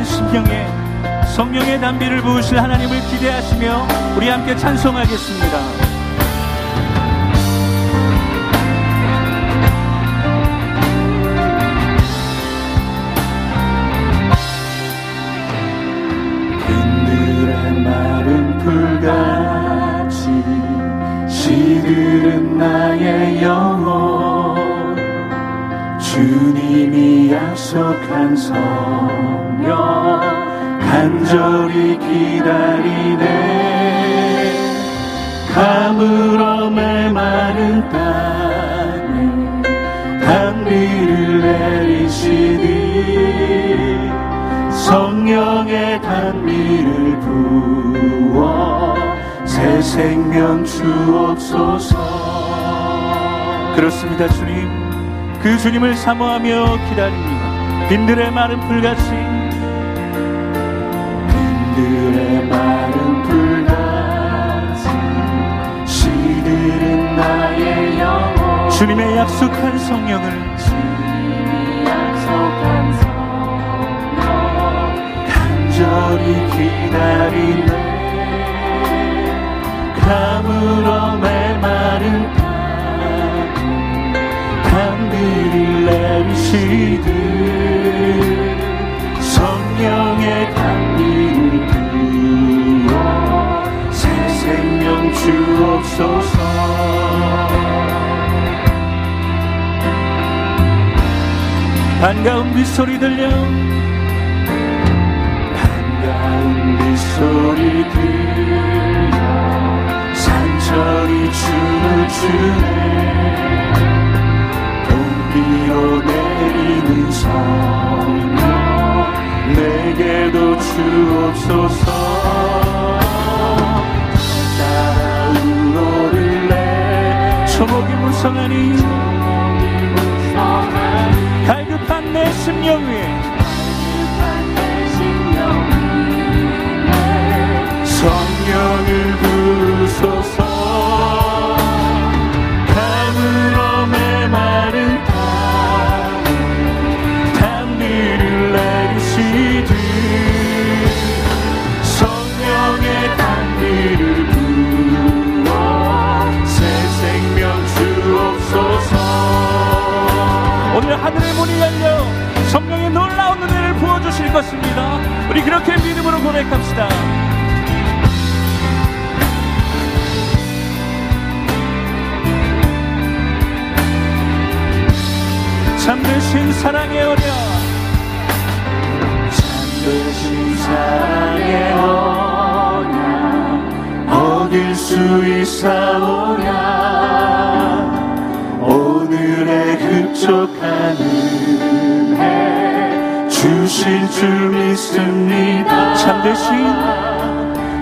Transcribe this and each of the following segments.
마른 심령에 성령의 담비를 부으실 하나님을 기대하시며 우리 함께 찬송하겠습니다. 시들은 나의 영혼 주님이 약속한 성령 간절히 기다리네. 가물어 메마른 땅에 단비를 내리시니 성령의 단비를 부어 새 생명 주옵소서. 그렇습니다 주님. 그 주님을 사모하며 기다립니다. 빈들의 마른 풀같이 빈들의 마른 풀같이 시들은 나의 영혼. 주님의 약속한 성령을 주님이 약속한 성령. 간절히 기다리네. 감으로 메마른 땅 단비를 내리시듯 주옵소서. 반가운 빗소리 들려. 반가운 빗소리 들려. 산천이 춤을 추네. 봄비로 내리는 성령 내게도 주옵소서 갈급 것입니다. 우리 그렇게 믿음으로 고백합시다. 참되신 사랑의 어려. 참되신 사랑의 언약 얻을 수 있사오랴 오늘의 은혜 주실 줄 믿습니다. 참되신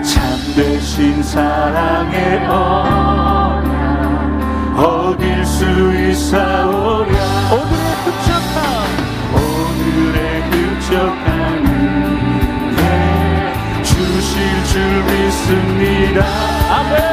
참되신 사랑의 언약. 얻을 수 있사오랴. 오늘의 흡족한 오늘의 흡족한 은혜 주실 줄 믿습니다. 아멘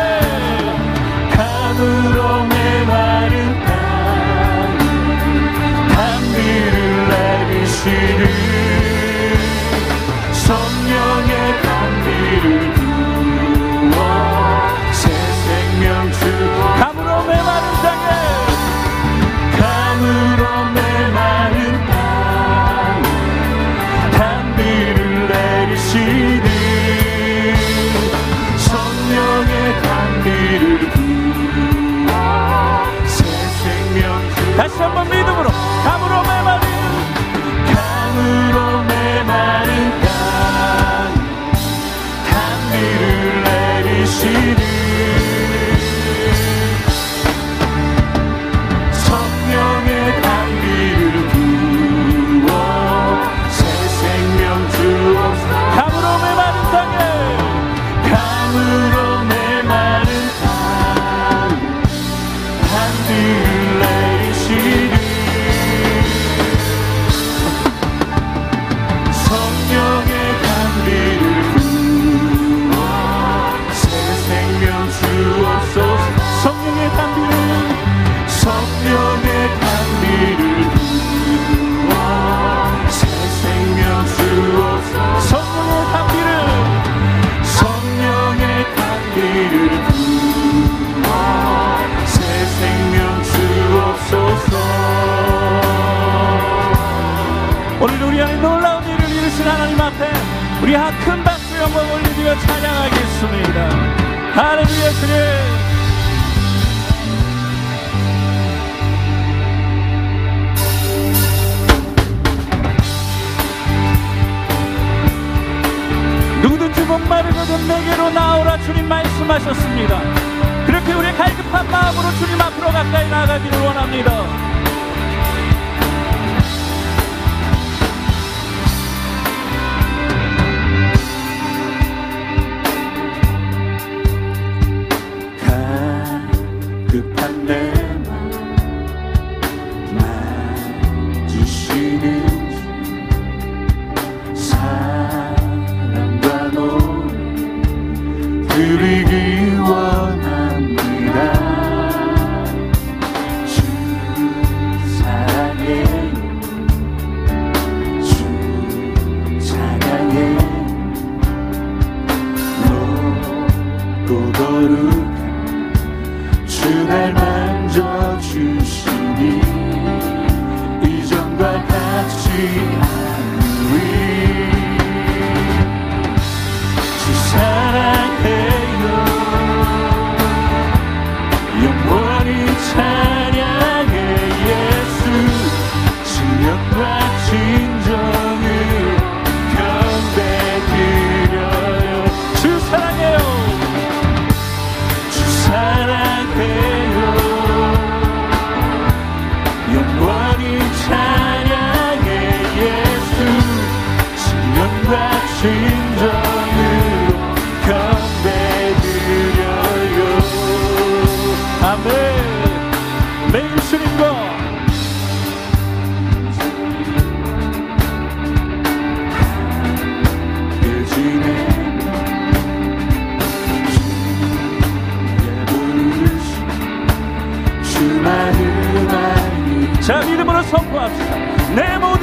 믿습니다. 할렐루야 주님. 누구든지 목마르거든 내게로 나오라 주님 말씀하셨습니다. 그렇게 우리 갈급한 마음으로 주님 앞으로 가까이 나가기를 원합니다. 매일 주님과 자 믿음으로 선포합시다. 내 모든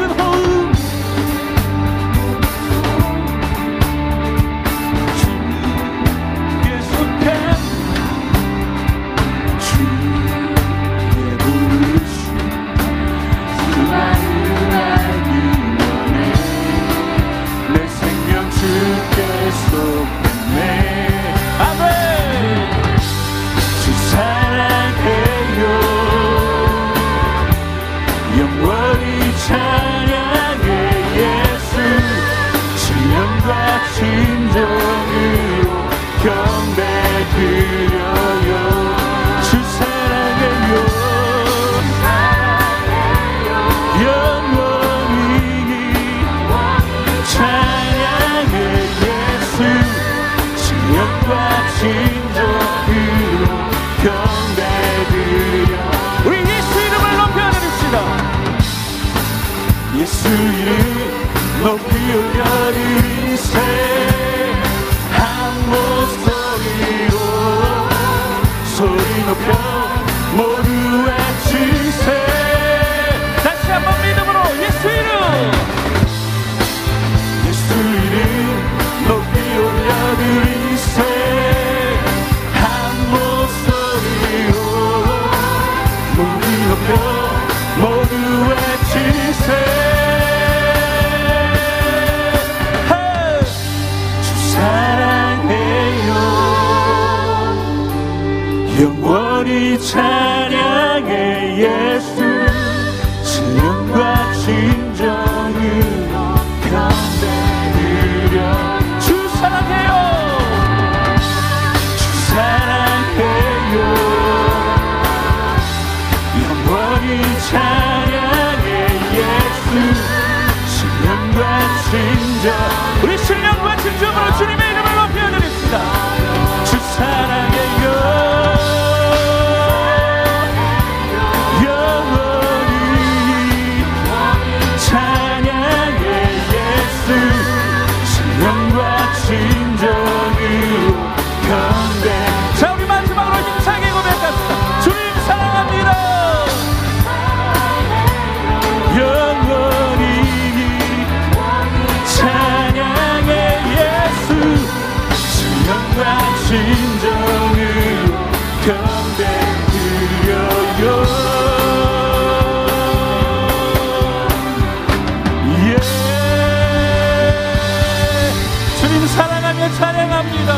사랑하며 찬양합니다.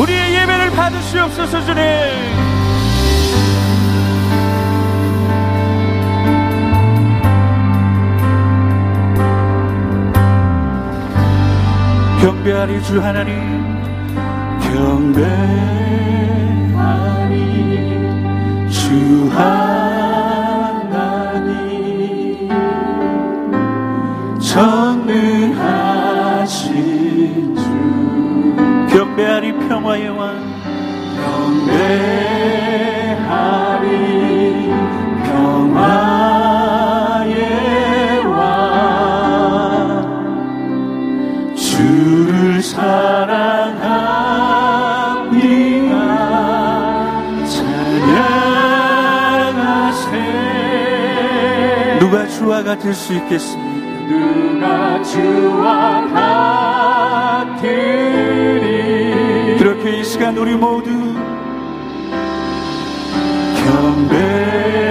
우리의 예배를 받으시옵소서 주님. 경배하리 주 하나님. 경배하리 주 하나님 경배하리 평화의 왕. 경배하리. 평화의 왕. 주를 사랑합니다. 찬양하세. 누가 주와 같을 수 있겠습니까? 누가 주와 같으리 그렇게 이 시간 우리 모두 경배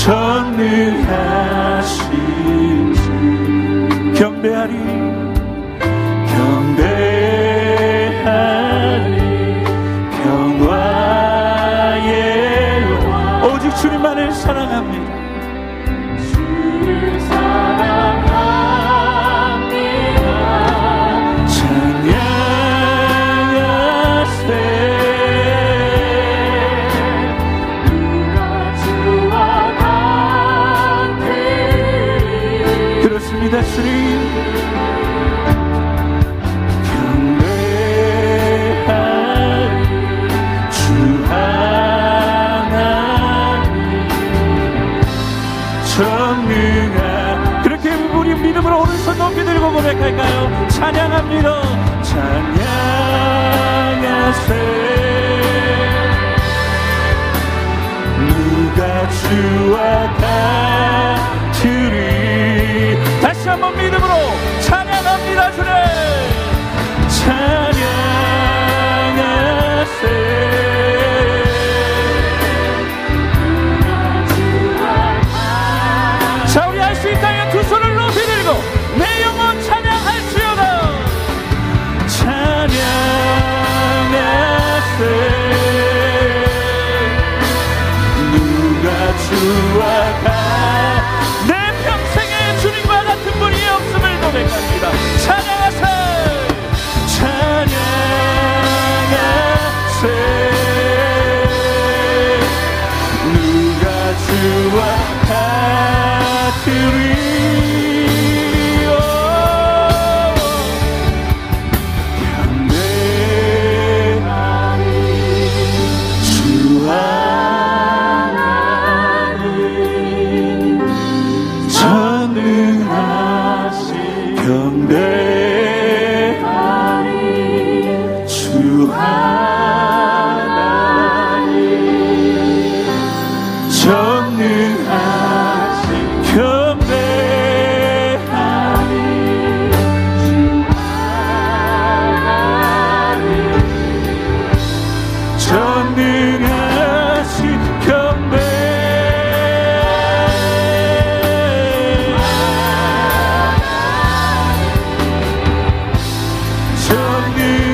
전능하신 주 경배하리 경배 하나님. 전능한 그렇게 우리 믿음으로 오른손 높이 들고 고백할까요? 찬양합니다. 찬양하세. 누가 주와 같 You.